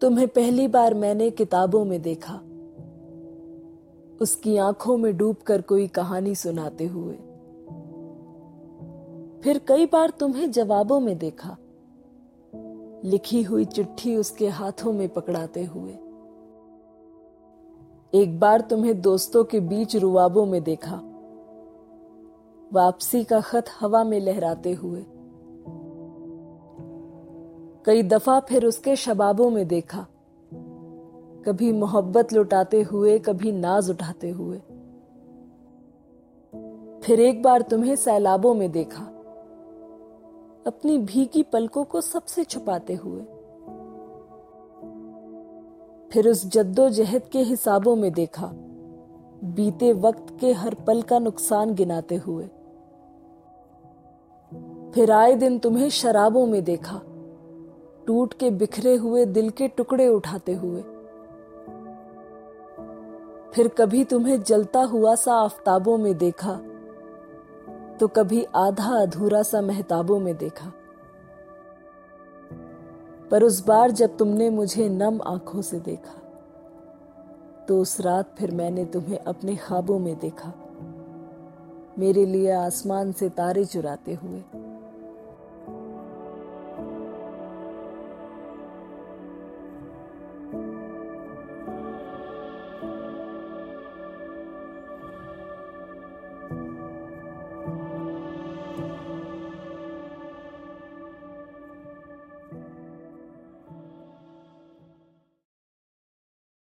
तुम्हें पहली बार मैंने किताबों में देखा। उसकी आँखों में डूबकर कोई कहानी सुनाते हुए। फिर कई बार तुम्हें जवाबों में देखा। लिखी हुई चिट्ठी उसके हाथों में पकड़ाते हुए। एक बार तुम्हें दोस्तों के बीच रुआबों में देखा। वापसी का खत हवा में लहराते हुए। कई दफ़ा फिर उसके शबाबों में देखा। कभी मोहब्बत लुटाते हुए, कभी नाज उठाते हुए। फिर एक बार तुम्हें सैलाबों में देखा। अपनी भीगी पलकों को सबसे छुपाते हुए। फिर उस जद्दोजहद के हिसाबों में देखा। बीते वक्त के हर पल का नुकसान गिनाते हुए। फिर आए दिन तुम्हें शराबों में देखा। टूट के बिखरे हुए दिल के टुकड़े उठाते हुए। फिर कभी तुम्हें जलता हुआ सा आफ्ताबों में देखा। तो कभी आधा अधूरा सा महताबों में देखा। पर उस बार जब तुमने मुझे नम आँखों से देखा तो उस रात फिर मैंने तुम्हें अपने ख्वाबों में देखा। मेरे लिए आसमान से तारे चुराते हुए। thank you